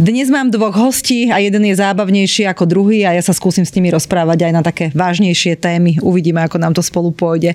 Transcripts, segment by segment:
Dnes mám dvoch hostí a jeden je zábavnejší ako druhý a ja sa skúsim s nimi rozprávať aj na také vážnejšie témy. Uvidíme, ako nám to spolu pôjde.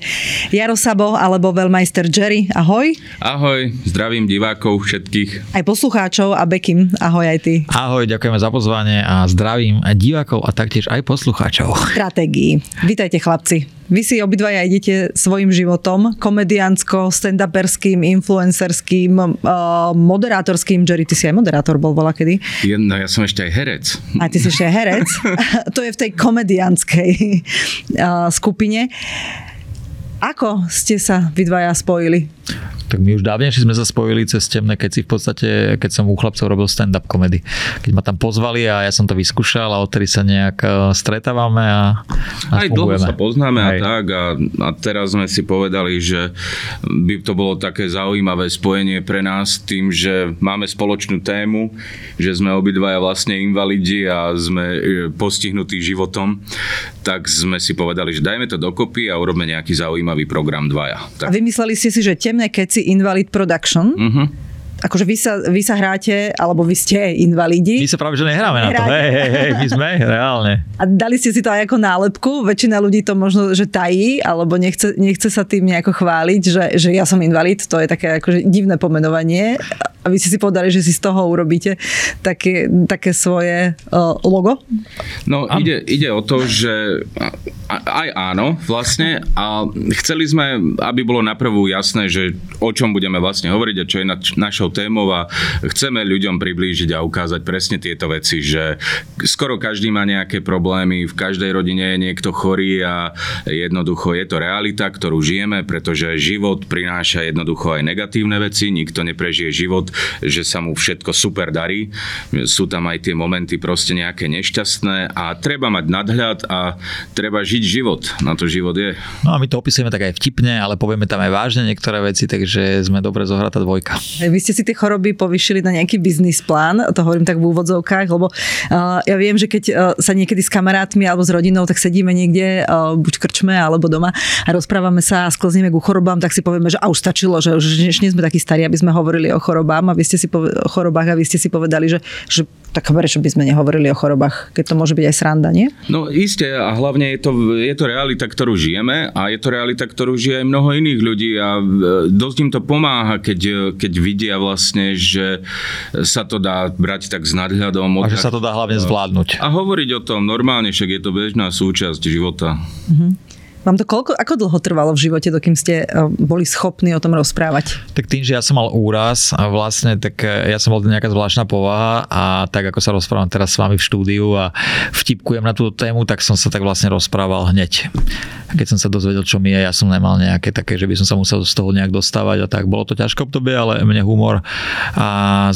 Jaro Sabo alebo veľmajster Jerry, ahoj. Ahoj, zdravím divákov všetkých. Aj poslucháčov a Bekim, ahoj aj ty. Ahoj, ďakujeme za pozvanie a zdravím aj divákov a taktiež aj poslucháčov. Stratégii. Vítajte chlapci. Vy si obidvaja idete svojim životom, komediansko, stand-uperským, influencerským, uh, moderátorským. Jerry, ty si aj moderátor bol vola kedy? No, ja som ešte aj herec. A ty si ešte aj herec. to je v tej komedianskej uh, skupine. Ako ste sa vy dvaja spojili? Tak my už dávnejšie sme sa spojili cez temné keci v podstate, keď som u chlapcov robil stand-up komedy. Keď ma tam pozvali a ja som to vyskúšal a odtedy sa nejak e, stretávame a, a Aj fungujeme. dlho sa poznáme Aj. a tak a, a teraz sme si povedali, že by to bolo také zaujímavé spojenie pre nás tým, že máme spoločnú tému, že sme obidvaja vlastne invalidi a sme e, postihnutí životom, tak sme si povedali, že dajme to dokopy a urobme nejaký zaujímavý program dvaja. Tak. A vymysleli ste si, že temné keci Invalid Production. Uh-huh akože vy sa, vy sa hráte, alebo vy ste invalidi. My sa práve, že nehráme na to. Hej, hej, hej, my sme, reálne. A dali ste si to aj ako nálepku. Väčšina ľudí to možno, že tají, alebo nechce, nechce sa tým nejako chváliť, že, že ja som invalid. To je také akože divné pomenovanie. A vy ste si povedali, že si z toho urobíte také, také svoje uh, logo? No, ide, ide o to, že aj áno, vlastne. A chceli sme, aby bolo naprvu jasné, že o čom budeme vlastne hovoriť a čo je nač- našou témou a chceme ľuďom priblížiť a ukázať presne tieto veci, že skoro každý má nejaké problémy, v každej rodine je niekto chorý a jednoducho je to realita, ktorú žijeme, pretože život prináša jednoducho aj negatívne veci, nikto neprežije život že sa mu všetko super darí. Sú tam aj tie momenty proste nejaké nešťastné a treba mať nadhľad a treba žiť život. Na to život je. No a my to opisujeme tak aj vtipne, ale povieme tam aj vážne niektoré veci, takže sme dobre zohratá dvojka. Vy ste si tie choroby povyšili na nejaký biznis plán, to hovorím tak v úvodzovkách, lebo uh, ja viem, že keď uh, sa niekedy s kamarátmi alebo s rodinou, tak sedíme niekde uh, buď krčme alebo doma a rozprávame sa a sklzneme ku chorobám, tak si povieme, že a už stačilo, že už nie sme takí starí, aby sme hovorili o chorobám a vy ste si poved- o chorobách a vy ste si povedali, že, že tak prečo by sme nehovorili o chorobách, keď to môže byť aj sranda, nie? No isté a hlavne je to, je to realita, ktorú žijeme a je to realita, ktorú žije aj mnoho iných ľudí a e, dosť im to pomáha, keď, keď vidia vlastne, že sa to dá brať tak s nadhľadom. A že sa to dá hlavne zvládnuť. A hovoriť o tom normálne, však je to bežná súčasť života. Mm-hmm. Vám to koľko, ako dlho trvalo v živote, dokým ste e, boli schopní o tom rozprávať? Tak tým, že ja som mal úraz a vlastne tak e, ja som bol nejaká zvláštna povaha a tak ako sa rozprávam teraz s vami v štúdiu a vtipkujem na túto tému, tak som sa tak vlastne rozprával hneď. Keď som sa dozvedel, čo mi je, ja som nemal nejaké také, že by som sa musel z toho nejak dostávať a tak. Bolo to ťažko obdobie, ale mne humor a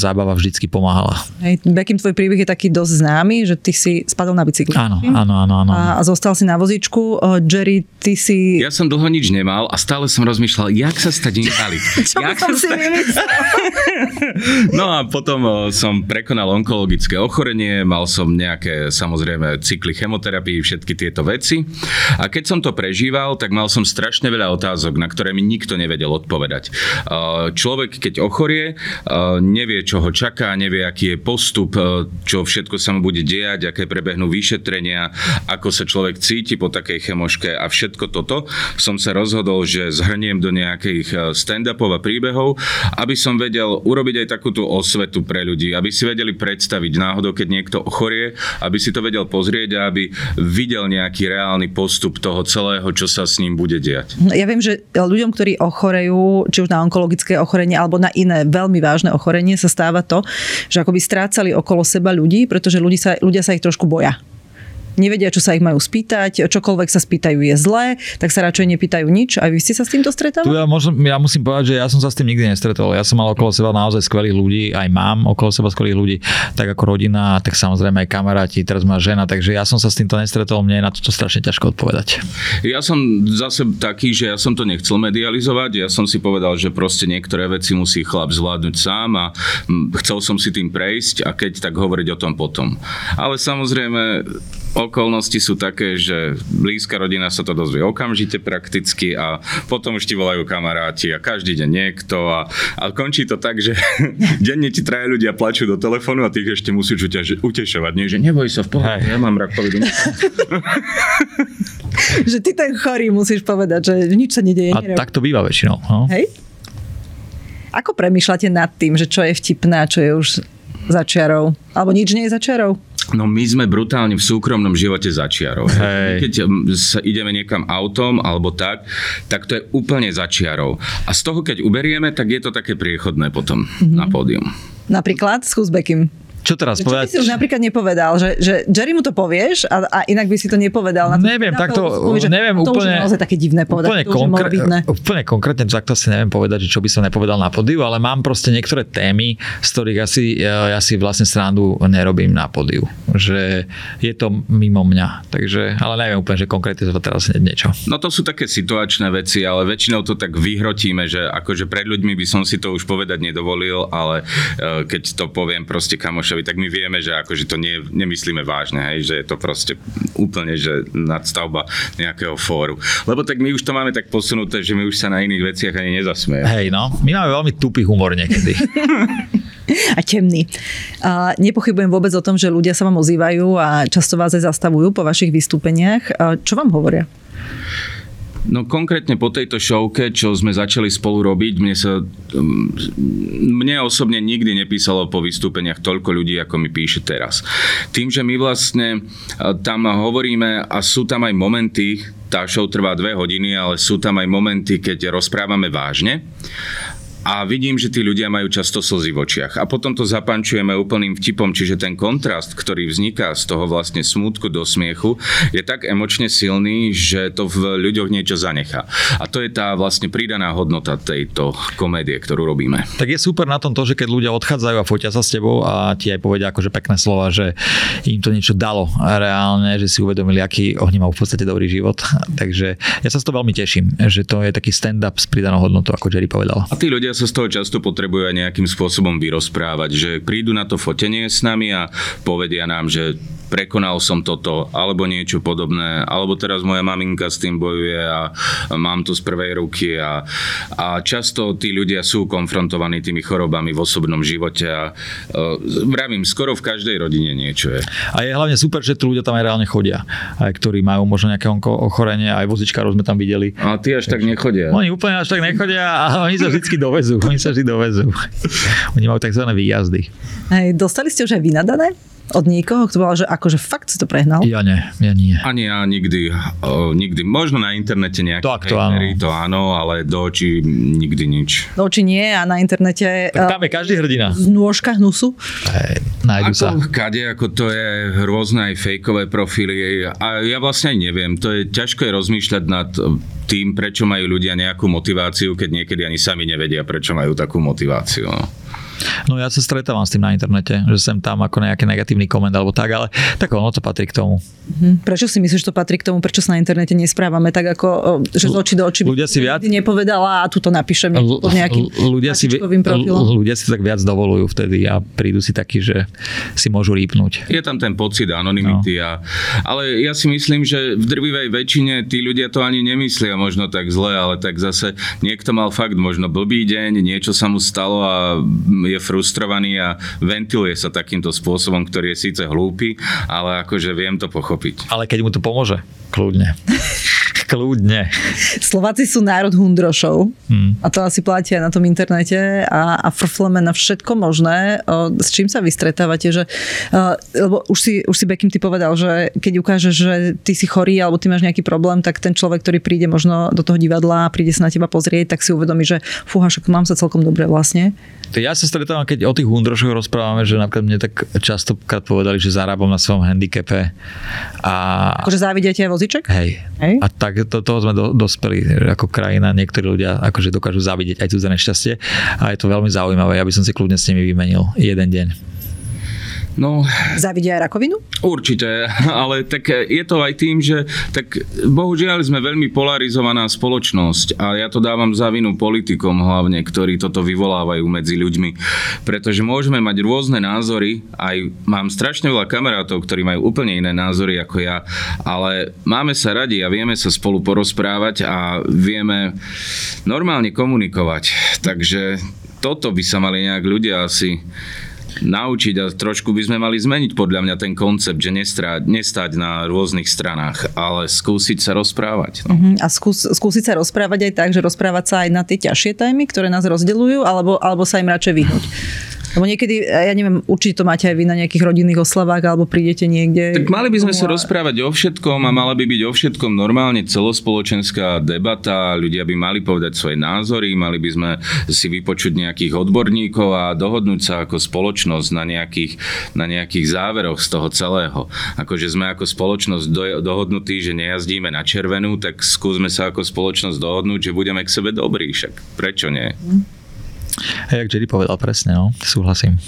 zábava vždycky pomáhala. Hej, Bekim, tvoj príbeh je taký dosť známy, že ty si spadol na bicykli. Áno, áno, áno. áno. A, a zostal si na vozičku. Jerry, ty si... Ja som dlho nič nemal a stále som rozmýšľal, jak sa stať invalid. Čo jak som si no a potom som prekonal onkologické ochorenie, mal som nejaké samozrejme cykly chemoterapii, všetky tieto veci. A keď som to prežíval, tak mal som strašne veľa otázok, na ktoré mi nikto nevedel odpovedať. Človek, keď ochorie, nevie, čo ho čaká, nevie, aký je postup, čo všetko sa mu bude diať, aké prebehnú vyšetrenia, ako sa človek cíti po takej chemoške a všetko všetko toto som sa rozhodol, že zhrniem do nejakých e, stand-upov a príbehov, aby som vedel urobiť aj takúto osvetu pre ľudí, aby si vedeli predstaviť náhodou, keď niekto ochorie, aby si to vedel pozrieť a aby videl nejaký reálny postup toho celého, čo sa s ním bude diať. Ja viem, že ľuďom, ktorí ochorejú, či už na onkologické ochorenie alebo na iné veľmi vážne ochorenie, sa stáva to, že akoby strácali okolo seba ľudí, pretože ľudí sa, ľudia sa ich trošku boja nevedia, čo sa ich majú spýtať, čokoľvek sa spýtajú je zlé, tak sa radšej nepýtajú nič. A vy ste sa s týmto Tu stretávali? ja, možno, ja musím povedať, že ja som sa s tým nikdy nestretol. Ja som mal okolo seba naozaj skvelých ľudí, aj mám okolo seba skvelých ľudí, tak ako rodina, tak samozrejme aj kamaráti, teraz má žena, takže ja som sa s týmto nestretol, mne je na toto strašne ťažko odpovedať. Ja som zase taký, že ja som to nechcel medializovať, ja som si povedal, že proste niektoré veci musí chlap zvládnuť sám a mm, chcel som si tým prejsť a keď tak hovoriť o tom potom. Ale samozrejme, okolnosti sú také, že blízka rodina sa to dozvie okamžite prakticky a potom už ti volajú kamaráti a každý deň niekto a, a končí to tak, že denne ti traja ľudia plačú do telefónu a ty ich ešte musíš utež- utešovať. Nie, že neboj sa v pohode, ja mám rakovinu. Že ty ten chorý musíš povedať, že nič sa nedeje. A tak to býva väčšinou. No. Hej? Ako premýšľate nad tým, že čo je vtipné a čo je už za čiarou? Alebo nič nie je za čiarou? No my sme brutálne v súkromnom živote začiarov. Hej. Keď mm, sa ideme niekam autom alebo tak, tak to je úplne začiarov. A z toho, keď uberieme, tak je to také priechodné potom mm-hmm. na pódium. Napríklad s Chuzbekim. Čo teraz Čo by povedať? si už napríklad nepovedal, že, že Jerry mu to povieš a, a inak by si to nepovedal. Na to Neviem, takto, povieš, že neviem to už je úplne... také divné povedať. Úplne, to morbidné. úplne konkrétne takto si neviem povedať, že čo by som nepovedal na podiu, ale mám proste niektoré témy, z ktorých asi, ja, ja si vlastne srandu nerobím na podiu. Že je to mimo mňa. Takže, ale neviem úplne, že konkretizovať teraz niečo. No to sú také situačné veci, ale väčšinou to tak vyhrotíme, že akože pred ľuďmi by som si to už povedať nedovolil, ale e, keď to poviem proste kamošovi, tak my vieme, že akože to nie, nemyslíme vážne, hej, že je to proste úplne, že nadstavba nejakého fóru. Lebo tak my už to máme tak posunuté, že my už sa na iných veciach ani nezasmieme. Hej, no. My máme veľmi tupý humor niekedy. A temný. A nepochybujem vôbec o tom, že ľudia sa vám ozývajú a často vás aj zastavujú po vašich vystúpeniach. A čo vám hovoria? No konkrétne po tejto showke, čo sme začali spolu robiť, mne sa um, mne osobne nikdy nepísalo po vystúpeniach toľko ľudí, ako mi píše teraz. Tým, že my vlastne uh, tam hovoríme a sú tam aj momenty, tá show trvá dve hodiny, ale sú tam aj momenty, keď rozprávame vážne. A vidím, že tí ľudia majú často slzy v očiach. A potom to zapančujeme úplným vtipom, čiže ten kontrast, ktorý vzniká z toho vlastne smútku do smiechu, je tak emočne silný, že to v ľuďoch niečo zanechá. A to je tá vlastne pridaná hodnota tejto komédie, ktorú robíme. tak je super na tom to, že keď ľudia odchádzajú a fotia sa s tebou a ti aj povedia akože pekné slova, že im to niečo dalo reálne, že si uvedomili, aký oni majú v podstate dobrý život. Takže ja sa z toho veľmi teším, že to je taký stand-up s pridanou hodnotou, ako Jerry povedal. A tí ľudia sa z toho často potrebujú aj nejakým spôsobom vyrozprávať, že prídu na to fotenie s nami a povedia nám, že prekonal som toto, alebo niečo podobné, alebo teraz moja maminka s tým bojuje a mám to z prvej ruky a, a často tí ľudia sú konfrontovaní tými chorobami v osobnom živote a uh, vravím, skoro v každej rodine niečo je. A je hlavne super, že tí ľudia tam aj reálne chodia, aj ktorí majú možno nejaké onko- ochorenie, aj vozičkárov sme tam videli. A tí až tak nechodia. Oni úplne až tak nechodia, ale oni sa vždy dovezú. Oni sa vždy dovezú. Oni majú tzv. výjazdy. Hej, dostali ste už aj vynadané? Od niekoho, kto povedal, že akože fakt si to prehnal? Ja nie, ja nie. Ani ja nikdy, o, nikdy, možno na internete nejaké Tak to áno. to áno, ale do očí nikdy nič. No či nie a na internete Tak eh, tam je každý hrdina. z nôžka hnusu? Hej, nájdu sa. Ako kade, ako to je rôzne aj fejkové profily a ja vlastne aj neviem, to je ťažko je rozmýšľať nad tým, prečo majú ľudia nejakú motiváciu, keď niekedy ani sami nevedia, prečo majú takú motiváciu. No. No ja sa stretávam s tým na internete, že sem tam ako nejaký negatívny koment alebo tak, ale tak ono to patrí k tomu. Hm. Prečo si myslíš, že to patrí k tomu, prečo sa na internete nesprávame tak ako, že z očí do očí by Ľudia si viac- nepovedala a tu to napíšem pod nejakým ľudia, si, profilom. ľudia si tak viac dovolujú vtedy a prídu si takí, že si môžu rýpnúť. Je tam ten pocit anonymity, no. a, ale ja si myslím, že v drvivej väčšine tí ľudia to ani nemyslia možno tak zle, ale tak zase niekto mal fakt možno blbý deň, niečo sa mu stalo a je frustrovaný a ventiluje sa takýmto spôsobom, ktorý je síce hlúpy, ale akože viem to pochopiť. Ale keď mu to pomôže, kľudne. Kľudne. Slováci sú národ hundrošov hmm. a to asi platia na tom internete a, a frfleme na všetko možné. O, s čím sa vy stretávate? Že, uh, lebo už si, už si Bekim ty povedal, že keď ukážeš, že ty si chorý alebo ty máš nejaký problém, tak ten človek, ktorý príde možno do toho divadla a príde sa na teba pozrieť, tak si uvedomí, že fúha, však mám sa celkom dobre vlastne. Ja sa stretávam, keď o tých hundrošoch rozprávame, že napríklad mne tak častokrát povedali, že zarábam na svojom handicape. A... Akože závidíte voziček? Hej. Hej. A tak to, toho sme do, dospeli ako krajina. Niektorí ľudia akože dokážu závidieť aj cudzené šťastie. A je to veľmi zaujímavé. Ja by som si kľudne s nimi vymenil jeden deň. No, Zavidia aj rakovinu? Určite, ale tak je to aj tým, že tak bohužiaľ sme veľmi polarizovaná spoločnosť a ja to dávam za vinu politikom hlavne, ktorí toto vyvolávajú medzi ľuďmi. Pretože môžeme mať rôzne názory, aj mám strašne veľa kamarátov, ktorí majú úplne iné názory ako ja, ale máme sa radi a vieme sa spolu porozprávať a vieme normálne komunikovať. Takže toto by sa mali nejak ľudia asi naučiť a trošku by sme mali zmeniť podľa mňa ten koncept, že nestráť, nestať na rôznych stranách, ale skúsiť sa rozprávať. No. Uh-huh. A skús, skúsiť sa rozprávať aj tak, že rozprávať sa aj na tie ťažšie témy, ktoré nás rozdeľujú, alebo, alebo sa im radšej vyhnúť. Lebo niekedy, ja neviem, určite to máte aj vy na nejakých rodinných oslavách, alebo prídete niekde. Tak mali by sme sa rozprávať o všetkom a mala by byť o všetkom normálne celospoločenská debata, ľudia by mali povedať svoje názory, mali by sme si vypočuť nejakých odborníkov a dohodnúť sa ako spoločnosť na nejakých, na nejakých záveroch z toho celého. Akože sme ako spoločnosť do, dohodnutí, že nejazdíme na červenú, tak skúsme sa ako spoločnosť dohodnúť, že budeme k sebe dobrí, však prečo nie? Mm. Hej, jak Jerry povedal presne, no, súhlasím.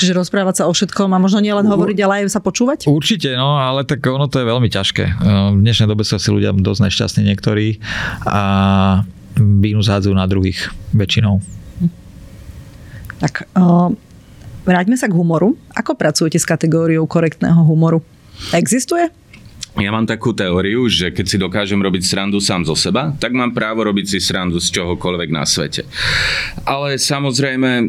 Čiže rozprávať sa o všetkom a možno nielen hovoriť, ale aj sa počúvať? Určite, no, ale tak ono to je veľmi ťažké. V dnešnej dobe sú asi ľudia dosť nešťastní niektorí a vínu zádzajú na druhých väčšinou. Tak uh, vráťme sa k humoru. Ako pracujete s kategóriou korektného humoru? Existuje? Ja mám takú teóriu, že keď si dokážem robiť srandu sám zo seba, tak mám právo robiť si srandu z čohokoľvek na svete. Ale samozrejme,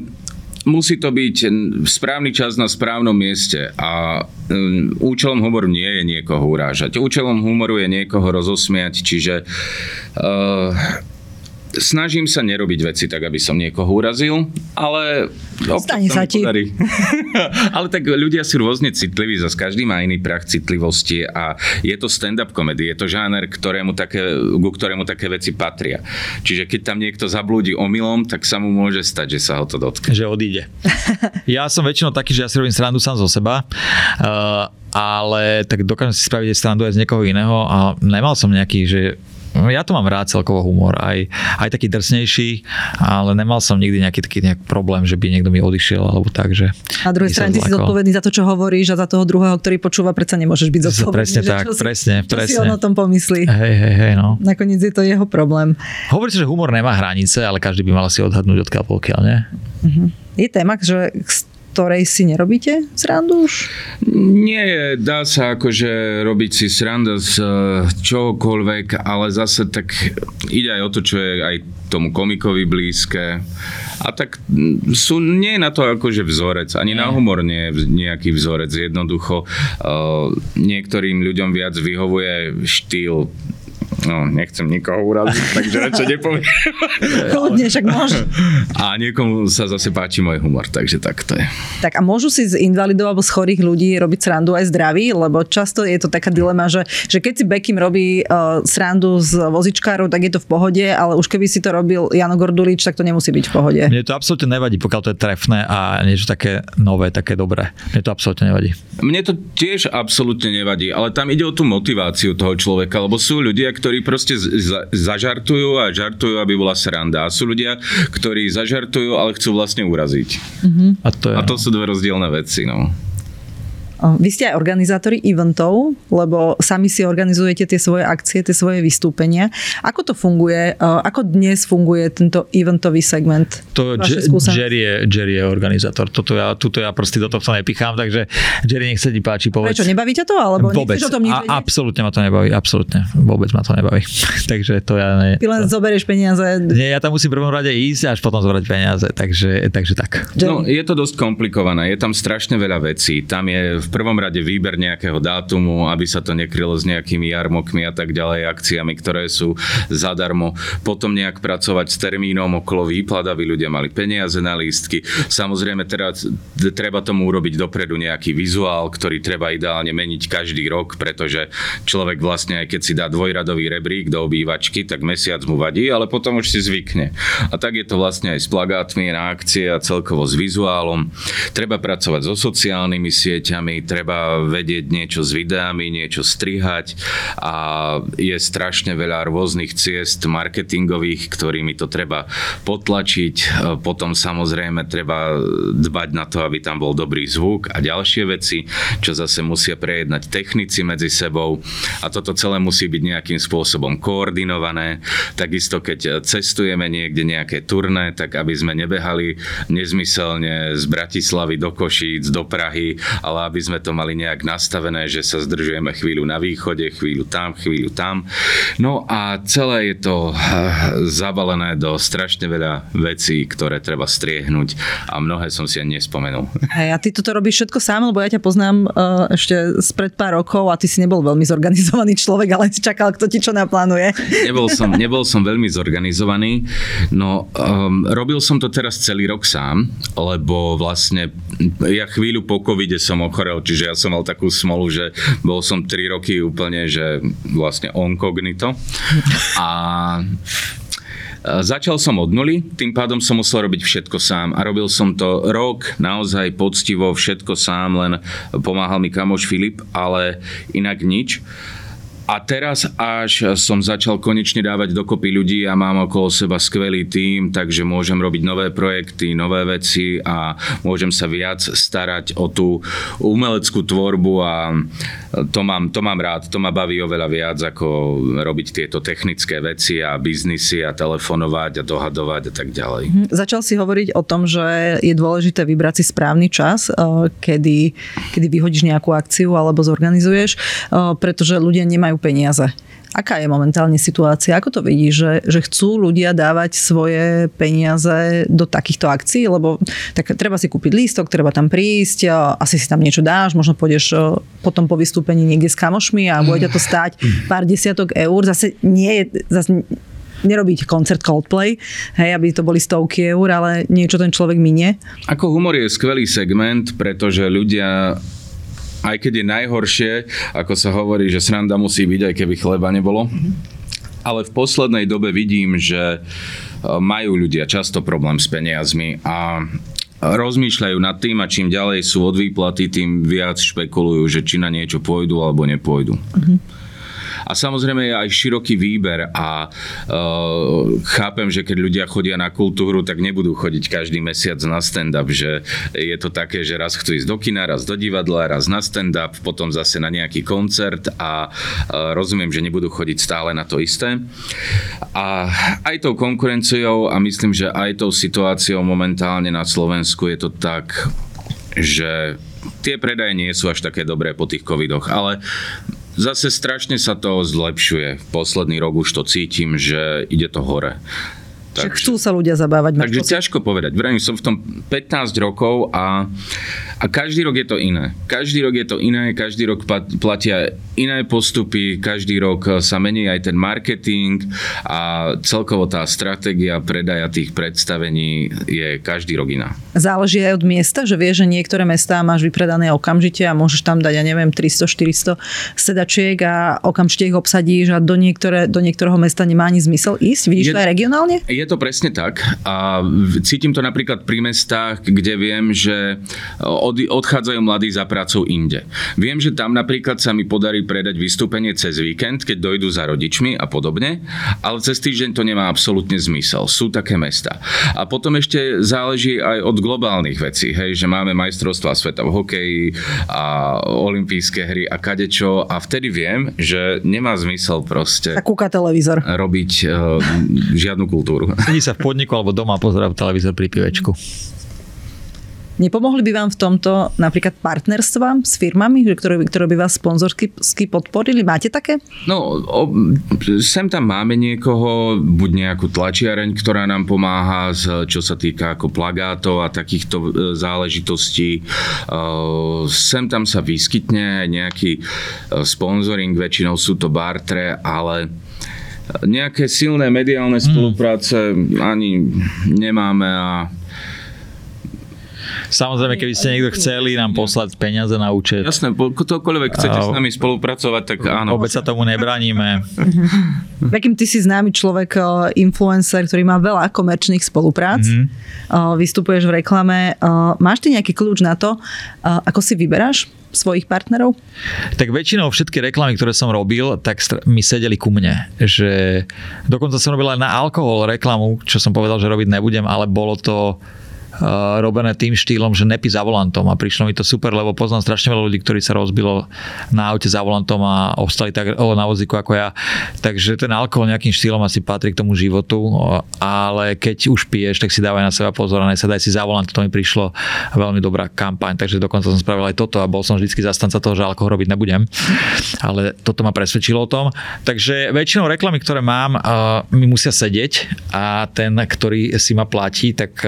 musí to byť správny čas na správnom mieste a um, účelom humoru nie je niekoho urážať. Účelom humoru je niekoho rozosmiať, čiže uh, snažím sa nerobiť veci tak, aby som niekoho urazil, ale Stane sa ti. ale tak ľudia sú rôzne citliví, zase každý má iný prach citlivosti a je to stand-up komedy, je to žáner, ktorému také, ku ktorému také veci patria. Čiže keď tam niekto zablúdi omylom, tak sa mu môže stať, že sa ho to dotkne. Že odíde. ja som väčšinou taký, že ja si robím srandu sám zo seba. Uh, ale tak dokážem si spraviť srandu aj z niekoho iného a nemal som nejaký, že ja to mám rád celkovo humor, aj, aj taký drsnejší, ale nemal som nikdy nejaký taký nejak problém, že by niekto mi odišiel alebo tak, že... Na druhej strane ty si zodpovedný za to, čo hovoríš a za toho druhého, ktorý počúva, predsa nemôžeš byť zodpovedný. Presne tak, si, presne, čo presne. si on o tom pomyslí. Hej, hej, hej, no. Nakoniec je to jeho problém. Hovorí sa, že humor nemá hranice, ale každý by mal si odhadnúť odkiaľ pokiaľ, nie? Uh-huh. Je téma, že ktorej si nerobíte srandu už? Nie, dá sa akože robiť si sranda z eh, čohokoľvek, ale zase tak ide aj o to, čo je aj tomu komikovi blízke. A tak mm, sú, nie je na to akože vzorec, ani na humor nie je nejaký vzorec. Jednoducho uh, niektorým ľuďom viac vyhovuje štýl No, nechcem nikoho uraziť, takže čo nepoviem. Kľudne, však môže. A niekomu sa zase páči môj humor, takže tak to je. Tak a môžu si z invalidov alebo z chorých ľudí robiť srandu aj zdraví, lebo často je to taká dilema, že, že keď si Bekim robí uh, srandu z vozičkárov, tak je to v pohode, ale už keby si to robil Jano Gordulič, tak to nemusí byť v pohode. Mne to absolútne nevadí, pokiaľ to je trefné a niečo také nové, také dobré. Mne to absolútne nevadí. Mne to tiež absolútne nevadí, ale tam ide o tú motiváciu toho človeka, lebo sú ľudia, ktorí ktorí proste za, zažartujú a žartujú, aby bola sranda. A sú ľudia, ktorí zažartujú, ale chcú vlastne uraziť. Mm-hmm. A, to je... a to sú dve rozdielne veci. No. Vy ste aj organizátori eventov, lebo sami si organizujete tie svoje akcie, tie svoje vystúpenia. Ako to funguje? Ako dnes funguje tento eventový segment? To Jerry, je, Jerry je organizátor. Toto ja, tuto ja proste do toho sa nepichám, takže Jerry, nech sa ti páči, povedz. Prečo, nebaví ťa to? Alebo Vôbec. o tom A, absolútne ma to nebaví, absolútne. Vôbec ma to nebaví. takže to ja ne... Ty len zoberieš peniaze. Nie, ja tam musím v prvom rade ísť až potom zobrať peniaze, takže, takže tak. Jerry. No, je to dosť komplikované, je tam strašne veľa vecí. Tam je v prvom rade výber nejakého dátumu, aby sa to nekrylo s nejakými jarmokmi a tak ďalej, akciami, ktoré sú zadarmo. Potom nejak pracovať s termínom okolo výplat, aby ľudia mali peniaze na lístky. Samozrejme, teraz treba tomu urobiť dopredu nejaký vizuál, ktorý treba ideálne meniť každý rok, pretože človek vlastne, aj keď si dá dvojradový rebrík do obývačky, tak mesiac mu vadí, ale potom už si zvykne. A tak je to vlastne aj s plagátmi na akcie a celkovo s vizuálom. Treba pracovať so sociálnymi sieťami, treba vedieť niečo s videami, niečo strihať a je strašne veľa rôznych ciest marketingových, ktorými to treba potlačiť. Potom samozrejme treba dbať na to, aby tam bol dobrý zvuk a ďalšie veci, čo zase musia prejednať technici medzi sebou a toto celé musí byť nejakým spôsobom koordinované. Takisto keď cestujeme niekde nejaké turné, tak aby sme nebehali nezmyselne z Bratislavy do Košíc, do Prahy, ale aby sme to mali nejak nastavené, že sa zdržujeme chvíľu na východe, chvíľu tam, chvíľu tam. No a celé je to eh, zabalené do strašne veľa vecí, ktoré treba striehnúť a mnohé som si ani nespomenul. Hej, a ty toto robíš všetko sám, lebo ja ťa poznám uh, ešte spred pár rokov a ty si nebol veľmi zorganizovaný človek, ale si čakal, kto ti čo naplánuje. Nebol som, nebol som veľmi zorganizovaný, no um, robil som to teraz celý rok sám, lebo vlastne ja chvíľu po covide som ochorel, čiže ja som mal takú smolu, že bol som 3 roky úplne, že vlastne onkognito. A Začal som od nuly, tým pádom som musel robiť všetko sám a robil som to rok naozaj poctivo, všetko sám, len pomáhal mi kamoš Filip, ale inak nič. A teraz až som začal konečne dávať dokopy ľudí a mám okolo seba skvelý tím, takže môžem robiť nové projekty, nové veci a môžem sa viac starať o tú umeleckú tvorbu a to mám, to mám rád, to ma baví oveľa viac ako robiť tieto technické veci a biznisy a telefonovať a dohadovať a tak ďalej. Mhm. Začal si hovoriť o tom, že je dôležité vybrať si správny čas, eh, kedy, kedy vyhodíš nejakú akciu alebo zorganizuješ, eh, pretože ľudia nemajú nemajú peniaze. Aká je momentálne situácia? Ako to vidíš, že, že chcú ľudia dávať svoje peniaze do takýchto akcií? Lebo tak treba si kúpiť lístok, treba tam prísť, asi si tam niečo dáš, možno pôjdeš potom po vystúpení niekde s kamošmi a bude to stáť pár desiatok eur. Zase nie je, zase nerobíte koncert Coldplay, hej, aby to boli stovky eur, ale niečo ten človek minie. Ako humor je skvelý segment, pretože ľudia aj keď je najhoršie, ako sa hovorí, že sranda musí byť, aj keby chleba nebolo. Ale v poslednej dobe vidím, že e, majú ľudia často problém s peniazmi a rozmýšľajú nad tým a čím ďalej sú od výplaty, tým viac špekulujú, že či na niečo pôjdu alebo nepôjdu. Uh-huh. A samozrejme je aj široký výber a uh, chápem, že keď ľudia chodia na kultúru, tak nebudú chodiť každý mesiac na stand-up, že je to také, že raz chcú ísť do kina, raz do divadla, raz na stand-up, potom zase na nejaký koncert a uh, rozumiem, že nebudú chodiť stále na to isté. A aj tou konkurenciou a myslím, že aj tou situáciou momentálne na Slovensku je to tak, že tie predaje nie sú až také dobré po tých covidoch, ale zase strašne sa to zlepšuje. Posledný rok už to cítim, že ide to hore. Takže, chcú sa ľudia zabávať. Takže ťažko povedať. Vrajím, som v tom 15 rokov a, a každý rok je to iné. Každý rok je to iné, každý rok platia iné postupy, každý rok sa mení aj ten marketing a celkovo tá stratégia predaja tých predstavení je každý rok iná. Záleží aj od miesta, že vieš, že niektoré mestá máš vypredané okamžite a môžeš tam dať, ja neviem, 300-400 sedačiek a okamžite ich obsadíš a do, niektoré, do niektorého mesta nemá ani zmysel ísť. Vidíš je, to aj regionálne? Je to presne tak a cítim to napríklad pri mestách, kde viem, že od, odchádzajú mladí za prácou inde. Viem, že tam napríklad sa mi podarí predať vystúpenie cez víkend, keď dojdú za rodičmi a podobne, ale cez týždeň to nemá absolútne zmysel. Sú také mesta. A potom ešte záleží aj od globálnych vecí, hej, že máme majstrovstvá sveta v hokeji a olympijské hry a kadečo a vtedy viem, že nemá zmysel proste a kúka televízor. robiť uh, žiadnu kultúru. Sedí sa v podniku alebo doma pozerá televízor pri pivečku. Nepomohli by vám v tomto napríklad partnerstva s firmami, ktoré, ktoré by vás sponzorsky podporili? Máte také? No, o, sem tam máme niekoho, buď nejakú tlačiareň, ktorá nám pomáha, čo sa týka ako plagátov a takýchto e, záležitostí. E, sem tam sa vyskytne nejaký e, sponzoring, väčšinou sú to bartre, ale nejaké silné mediálne hmm. spolupráce ani nemáme a Samozrejme, keby ste niekto chceli nám poslať peniaze na účet. Jasné, ktokoľvek chcete s nami spolupracovať, tak áno. Vôbec sa tomu nebraníme. Takým ty si známy človek, eh, influencer, ktorý má veľa komerčných spoluprác. Mm-hmm. Vystupuješ v reklame. Eh, máš ty nejaký kľúč na to, ako si vyberáš? svojich partnerov? Tak väčšinou všetky reklamy, ktoré som robil, tak mi sedeli ku mne. Že dokonca som robil aj na alkohol reklamu, čo som povedal, že robiť nebudem, ale bolo to robené tým štýlom, že nepí za volantom a prišlo mi to super, lebo poznám strašne veľa ľudí, ktorí sa rozbilo na aute za volantom a ostali tak na vozíku ako ja. Takže ten alkohol nejakým štýlom asi patrí k tomu životu, ale keď už piješ, tak si dávaj na seba pozor a daj si za volant, to mi prišlo veľmi dobrá kampaň, takže dokonca som spravil aj toto a bol som vždy zastanca toho, že alkohol robiť nebudem. Ale toto ma presvedčilo o tom. Takže väčšinou reklamy, ktoré mám, mi musia sedieť a ten, ktorý si ma platí, tak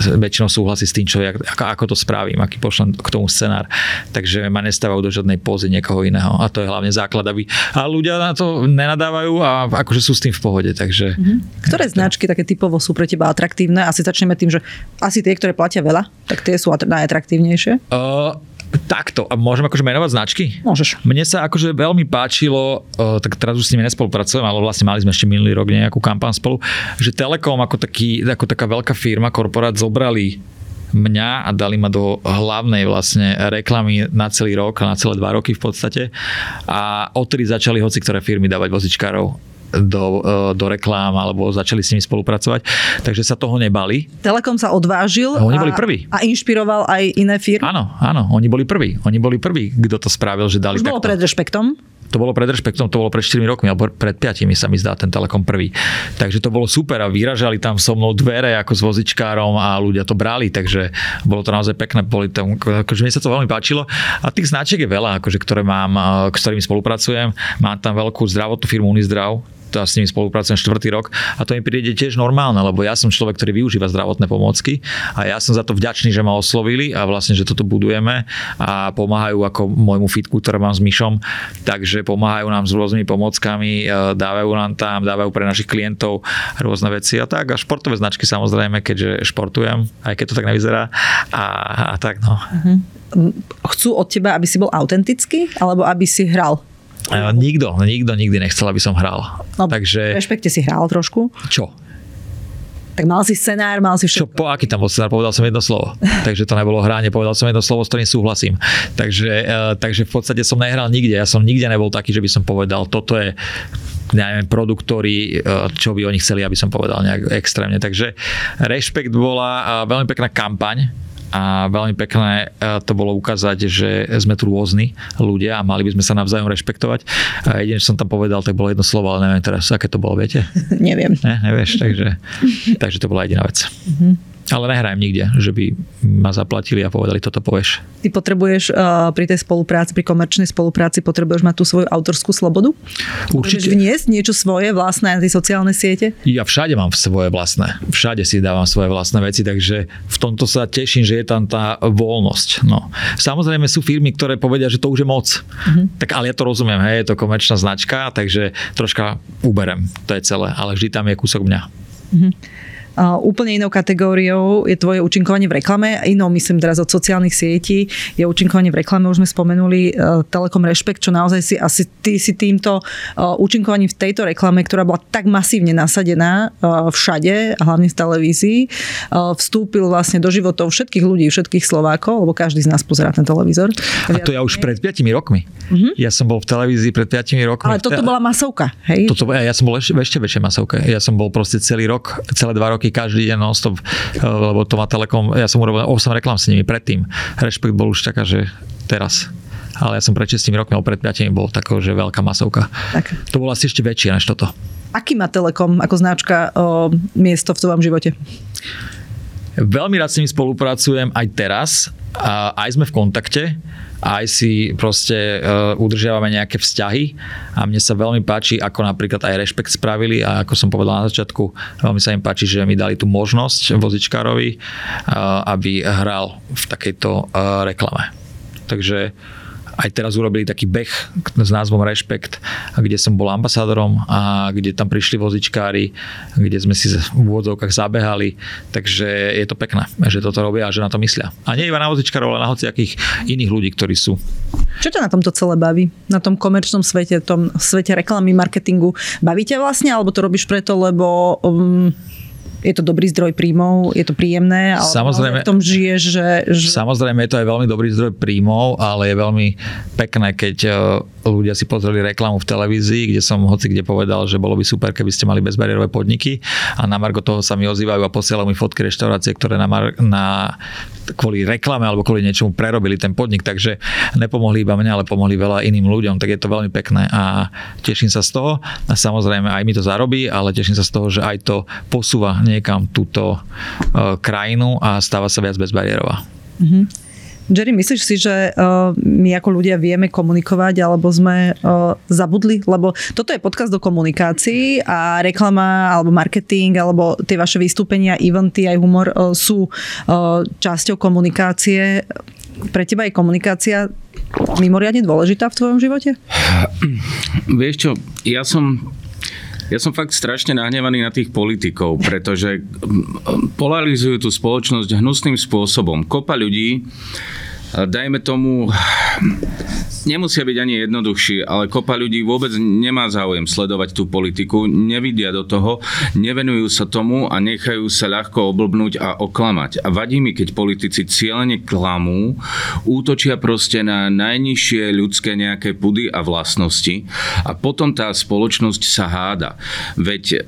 väčšinou súhlasí s tým, čo ja, ako, ako to spravím, aký pošlem k tomu scenár. Takže ma nestávajú do žiadnej pózy niekoho iného. A to je hlavne základ, aby... A ľudia na to nenadávajú a akože sú s tým v pohode. Takže... Mm-hmm. Ktoré značky také typovo sú pre teba atraktívne? Asi začneme tým, že asi tie, ktoré platia veľa, tak tie sú najatraktívnejšie. Uh, Takto. A môžem akože menovať značky? Môžeš. Mne sa akože veľmi páčilo, uh, tak teraz už s nimi nespolupracujem, ale vlastne mali sme ešte minulý rok nejakú kampaň spolu, že Telekom ako, taký, ako taká veľká firma, korporát zobrali mňa a dali ma do hlavnej vlastne reklamy na celý rok, na celé dva roky v podstate. A odtedy začali hoci ktoré firmy dávať vozičkárov do, e, do reklám alebo začali s nimi spolupracovať, takže sa toho nebali. Telekom sa odvážil a, oni boli prví. a inšpiroval aj iné firmy? Áno, áno, oni boli prví. Oni boli prví, kto to spravil, že dali Už bolo pred rešpektom? To bolo pred rešpektom, to bolo pred 4 rokmi, alebo pred 5 sa mi zdá ten Telekom prvý. Takže to bolo super a vyražali tam so mnou dvere ako s vozičkárom a ľudia to brali, takže bolo to naozaj pekné. Boli tam, akože mne sa to veľmi páčilo. A tých značiek je veľa, akože, ktoré mám, s ktorými spolupracujem. Mám tam veľkú zdravotnú firmu Unizdrav, a s nimi spolupracujem štvrtý rok a to mi príde tiež normálne, lebo ja som človek, ktorý využíva zdravotné pomocky a ja som za to vďačný, že ma oslovili a vlastne, že toto budujeme a pomáhajú ako môjmu fitku, ktoré mám s Myšom, takže pomáhajú nám s rôznymi pomockami, e, dávajú nám tam, dávajú pre našich klientov rôzne veci a tak a športové značky samozrejme, keďže športujem, aj keď to tak nevyzerá a, a tak no. Uh-huh. Chcú od teba, aby si bol autentický alebo aby si hral Nikto, nikto nikdy nechcel, aby som hral. No, Takže... Rešpekte si hral trošku. Čo? Tak mal si scenár, mal si všetko. Čo, po aký tam bol scenár? Povedal som jedno slovo. takže to nebolo hráne, povedal som jedno slovo, s ktorým súhlasím. Takže, uh, takže v podstate som nehral nikde. Ja som nikde nebol taký, že by som povedal, toto je neviem, produkt, ktorý, e, čo by oni chceli, aby som povedal nejak extrémne. Takže Rešpekt bola veľmi pekná kampaň, a veľmi pekné e, to bolo ukázať, že sme tu rôzni ľudia a mali by sme sa navzájom rešpektovať. A jediné, čo som tam povedal, tak bolo jedno slovo, ale neviem teraz, aké to bolo, viete? Neviem. Ne, nevieš, takže, takže to bola jediná vec. Mm-hmm. Ale nehrajem nikde, že by ma zaplatili a povedali, toto povieš. Ty potrebuješ uh, pri tej spolupráci, pri komerčnej spolupráci, potrebuješ mať tú svoju autorskú slobodu? Určite. Potrebuješ vniesť niečo svoje vlastné na tie sociálne siete? Ja všade mám svoje vlastné. Všade si dávam svoje vlastné veci, takže v tomto sa teším, že je tam tá voľnosť. No. Samozrejme sú firmy, ktoré povedia, že to už je moc. Uh-huh. Tak ale ja to rozumiem, hej, je to komerčná značka, takže troška uberem, to je celé, ale vždy tam je kúsok mňa. Uh-huh. Úplne inou kategóriou je tvoje účinkovanie v reklame, inou myslím teraz od sociálnych sietí, je účinkovanie v reklame, už sme spomenuli uh, Telekom Respekt, čo naozaj si asi ty si týmto uh, účinkovaním v tejto reklame, ktorá bola tak masívne nasadená uh, všade, a hlavne v televízii, vstúpil vlastne do životov všetkých ľudí, všetkých Slovákov, lebo každý z nás pozerá ten televízor. A to ja už pred 5 rokmi. Uh-huh. Ja som bol v televízii pred 5 rokmi. Ale toto bola masovka, hej? Toto, ja som bol ešte, ešte väčšia masovka. Ja som bol proste celý rok, celé dva roky každý deň non-stop, eh, lebo to má Telekom, ja som urobil 8 reklám s nimi predtým. Rešpekt bol už taká, že teraz ale ja som pred 6 rokmi alebo pred 5 bol taká, že veľká masovka. Tak. To bolo asi ešte väčšie než toto. Aký má Telekom ako značka o, miesto v tvojom živote? Veľmi rád s nimi spolupracujem aj teraz, a aj sme v kontakte, aj si proste uh, udržiavame nejaké vzťahy a mne sa veľmi páči, ako napríklad aj Rešpekt spravili a ako som povedal na začiatku, veľmi sa im páči, že mi dali tú možnosť vozičkárovi, uh, aby hral v takejto uh, reklame. Takže aj teraz urobili taký beh s názvom Rešpekt, kde som bol ambasádorom a kde tam prišli vozičkári, kde sme si v úvodzovkách zabehali, takže je to pekné, že toto robia a že na to myslia. A nie iba na vozičkárov, ale na hociakých iných ľudí, ktorí sú. Čo ťa na tomto celé baví? Na tom komerčnom svete, tom svete reklamy, marketingu? Bavíte vlastne, alebo to robíš preto, lebo um, je to dobrý zdroj príjmov, je to príjemné, ale, samozrejme, ale v tom žiješ, že, že... Samozrejme je to aj veľmi dobrý zdroj príjmov, ale je veľmi pekné, keď e, ľudia si pozreli reklamu v televízii, kde som hoci kde povedal, že bolo by super, keby ste mali bezbariérové podniky a na margo toho sa mi ozývajú a posielajú mi fotky reštaurácie, ktoré na, mar- na kvôli reklame alebo kvôli niečomu prerobili ten podnik, takže nepomohli iba mne, ale pomohli veľa iným ľuďom, tak je to veľmi pekné a teším sa z toho. A samozrejme aj mi to zarobí, ale teším sa z toho, že aj to posúva niekam túto uh, krajinu a stáva sa viac bezbariérová. Mm-hmm. Jerry, myslíš si, že uh, my ako ľudia vieme komunikovať alebo sme uh, zabudli? Lebo toto je podcast do komunikácií a reklama alebo marketing alebo tie vaše vystúpenia, eventy aj humor uh, sú uh, časťou komunikácie. Pre teba je komunikácia mimoriadne dôležitá v tvojom živote? Vieš čo, ja som ja som fakt strašne nahnevaný na tých politikov, pretože polarizujú tú spoločnosť hnusným spôsobom. Kopa ľudí dajme tomu, nemusia byť ani jednoduchší, ale kopa ľudí vôbec nemá záujem sledovať tú politiku, nevidia do toho, nevenujú sa tomu a nechajú sa ľahko oblbnúť a oklamať. A vadí mi, keď politici cieľene klamú, útočia proste na najnižšie ľudské nejaké pudy a vlastnosti a potom tá spoločnosť sa háda. Veď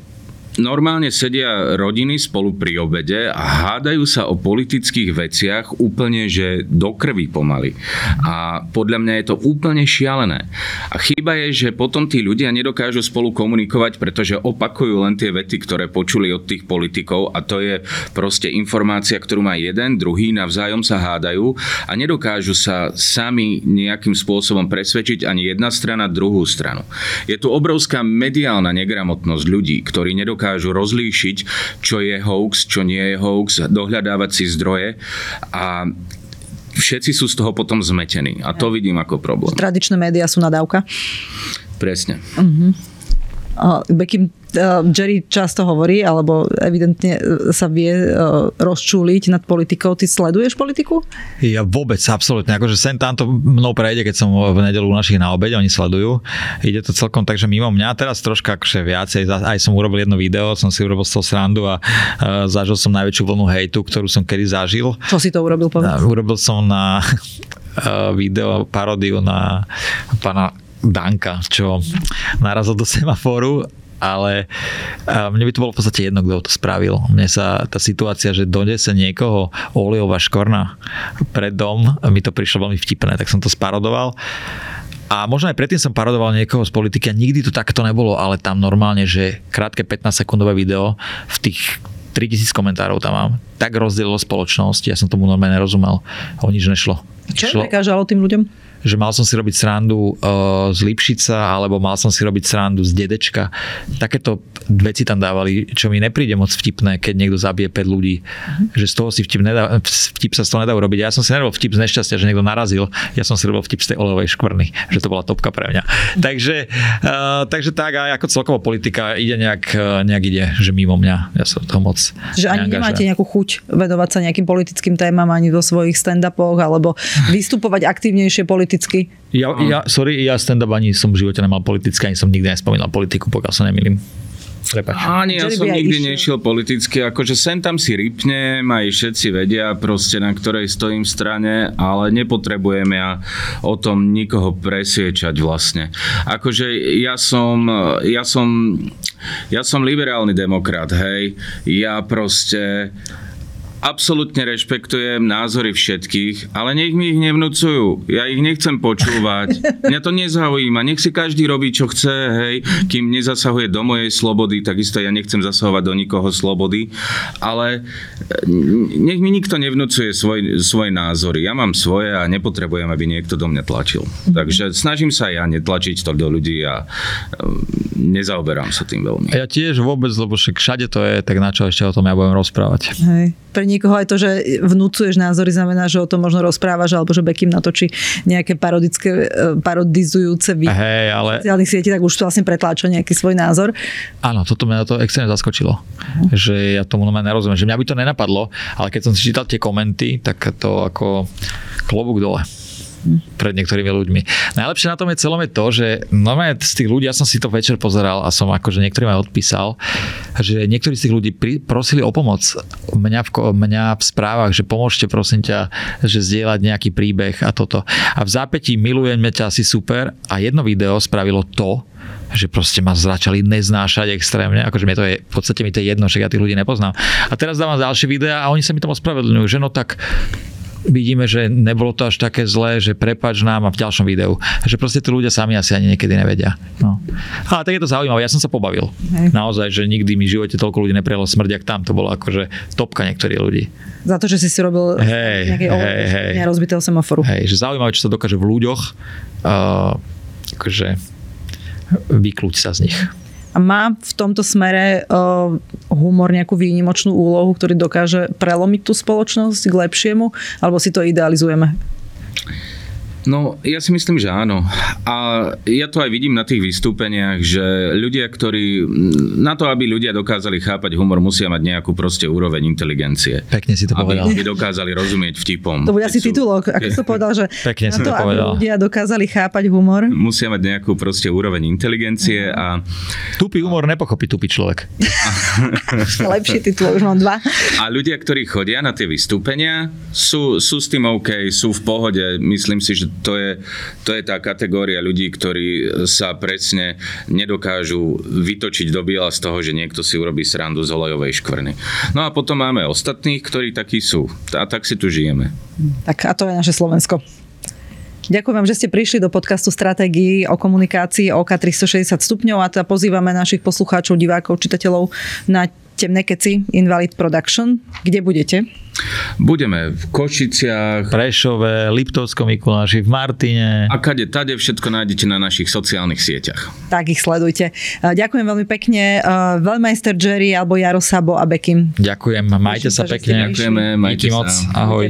normálne sedia rodiny spolu pri obede a hádajú sa o politických veciach úplne, že do krvi pomaly. A podľa mňa je to úplne šialené. A chyba je, že potom tí ľudia nedokážu spolu komunikovať, pretože opakujú len tie vety, ktoré počuli od tých politikov a to je proste informácia, ktorú má jeden, druhý, navzájom sa hádajú a nedokážu sa sami nejakým spôsobom presvedčiť ani jedna strana, druhú stranu. Je tu obrovská mediálna negramotnosť ľudí, ktorí nedokážu dokážu rozlíšiť, čo je hoax, čo nie je hoax, dohľadávať si zdroje a všetci sú z toho potom zmetení. A to vidím ako problém. Tradičné médiá sú nadávka. Presne. Uh-huh. Eh, Jerry často hovorí, alebo evidentne eh, sa vie eh, rozčúliť nad politikou. Ty sleduješ politiku? Ja vôbec, absolútne. Akože sem tamto mnou prejde, keď som v nedelu u našich na obede, oni sledujú. Ide to celkom tak, že mimo mňa. Teraz troška akože viacej, aj som urobil jedno video, som si urobil z toho srandu a zažil som najväčšiu vlnu hejtu, ktorú som kedy zažil. Čo si to urobil, povedz? Urobil som na video paródiu na pána Danka, čo narazil do semaforu ale mne by to bolo v podstate jedno, kto to spravil. Mne sa tá situácia, že donese niekoho olejová škorna pred dom, mi to prišlo veľmi vtipné, tak som to sparodoval. A možno aj predtým som parodoval niekoho z politiky a nikdy to takto nebolo, ale tam normálne, že krátke 15 sekundové video v tých 3000 komentárov tam mám. Tak rozdelilo spoločnosť, ja som tomu normálne nerozumel. O nič nešlo. Čo Šlo... prekážalo tým ľuďom? Že mal som si robiť srandu uh, z Lipšica alebo mal som si robiť srandu z dedečka. Takéto veci tam dávali, čo mi nepríde moc vtipné, keď niekto zabije 5 ľudí. Uh-huh. Že z toho si vtip, nedá, vtip sa z toho nedá urobiť. Ja som si nerobil vtip z nešťastia, že niekto narazil. Ja som si robil vtip z tej olejovej škvrny, že to bola topka pre mňa. Uh-huh. Takže, uh, takže tak aj ako celková politika ide nejak, uh, nejak ide, že mimo mňa. Ja sa toho moc Že ani nemáte nejakú chuť vedovať sa nejakým politickým témam ani vo svojich stand-upoch alebo vystupovať aktívnejšie politicky politicky. Ja, ja, sorry, ja stand-up ani som v živote nemal politické, ani som nikdy nespomínal politiku, pokiaľ sa nemýlim. Prepač. Ani ja som nikdy išiel. nešiel politicky, akože sem tam si rypnem, aj všetci vedia proste, na ktorej stojím v strane, ale nepotrebujem ja o tom nikoho presviečať vlastne. Akože ja som, ja som, ja som liberálny demokrat, hej. Ja proste absolútne rešpektujem názory všetkých, ale nech mi ich nevnúcujú. Ja ich nechcem počúvať. Mňa to nezaujíma. Nech si každý robí, čo chce, hej. Kým nezasahuje do mojej slobody, takisto ja nechcem zasahovať do nikoho slobody. Ale e, nech mi nikto nevnúcuje svoj, svoje názory. Ja mám svoje a nepotrebujem, aby niekto do mňa tlačil. Mm-hmm. Takže snažím sa ja netlačiť to do ľudí a nezaoberám sa tým veľmi. Ja tiež vôbec, lebo však všade to je, tak na čo ešte o tom ja budem rozprávať. Hej pre niekoho aj to, že vnúcuješ názory, znamená, že o tom možno rozprávaš, alebo že Bekim natočí nejaké parodické, e, parodizujúce videá hey, ale... sociálnych sietí, tak už vlastne pretláča nejaký svoj názor. Áno, toto mňa to extrémne zaskočilo. Uh-huh. Že ja tomu normálne nerozumiem. Že mňa by to nenapadlo, ale keď som si čítal tie komenty, tak to ako klobúk dole pred niektorými ľuďmi. Najlepšie na tom je celom je to, že normálne z tých ľudí, ja som si to večer pozeral a som akože niektorým aj odpísal, že niektorí z tých ľudí pri, prosili o pomoc mňa v, mňa v správach, že pomôžte prosím ťa, že zdieľať nejaký príbeh a toto. A v zápätí milujeme ťa asi super a jedno video spravilo to, že proste ma začali neznášať extrémne, akože mi to je, v podstate mi to je jedno, že ja tých ľudí nepoznám. A teraz dávam ďalšie videá a oni sa mi tomu ospravedlňujú, že no tak vidíme, že nebolo to až také zlé, že prepač nám a v ďalšom videu. Že proste tí ľudia sami asi ani niekedy nevedia. No. Ale tak je to zaujímavé, ja som sa pobavil. Hej. Naozaj, že nikdy mi v živote toľko ľudí neprejelo smrť, jak tam. To bolo akože topka niektorých ľudí. Za to, že si si robil hej, nejaký hej, hej. rozbitého semaforu. Hej, že zaujímavé, čo sa dokáže v ľuďoch uh, akože vyklúť sa z nich. Má v tomto smere uh, humor nejakú výnimočnú úlohu, ktorý dokáže prelomiť tú spoločnosť k lepšiemu, alebo si to idealizujeme? No, ja si myslím, že áno. A ja to aj vidím na tých vystúpeniach, že ľudia, ktorí, na to, aby ľudia dokázali chápať humor, musia mať nejakú proste úroveň inteligencie. Pekne si to povedal. Aby, aby dokázali rozumieť vtipom. To bude asi sú... titulok. Ako som povedal, že Pekne na to, to povedal. aby ľudia dokázali chápať humor. Musia mať nejakú proste úroveň inteligencie a... Tupý humor nepochopí tupý človek. Lepší titul, už mám dva. A ľudia, ktorí chodia na tie vystúpenia, sú, sú s tým OK, sú v pohode. Myslím si, že to je, to je tá kategória ľudí, ktorí sa presne nedokážu vytočiť do biela z toho, že niekto si urobí srandu z olejovej škvrny. No a potom máme ostatných, ktorí takí sú. A tak si tu žijeme. Tak a to je naše Slovensko. Ďakujem vám, že ste prišli do podcastu Stratégii o komunikácii OK 360 stupňov a teda pozývame našich poslucháčov, divákov, čitateľov na Temné keci Invalid Production. Kde budete? Budeme v Košiciach. Prešove, Liptovskom Mikuláši, v Martine. A kade, tade všetko nájdete na našich sociálnych sieťach. Tak ich sledujte. Ďakujem veľmi pekne. Veľmeister Jerry alebo Jaro Sabo a Bekim. Ďakujem, majte Myslím sa pekne. Ďakujeme, majte Díky sa. moc, ahoj.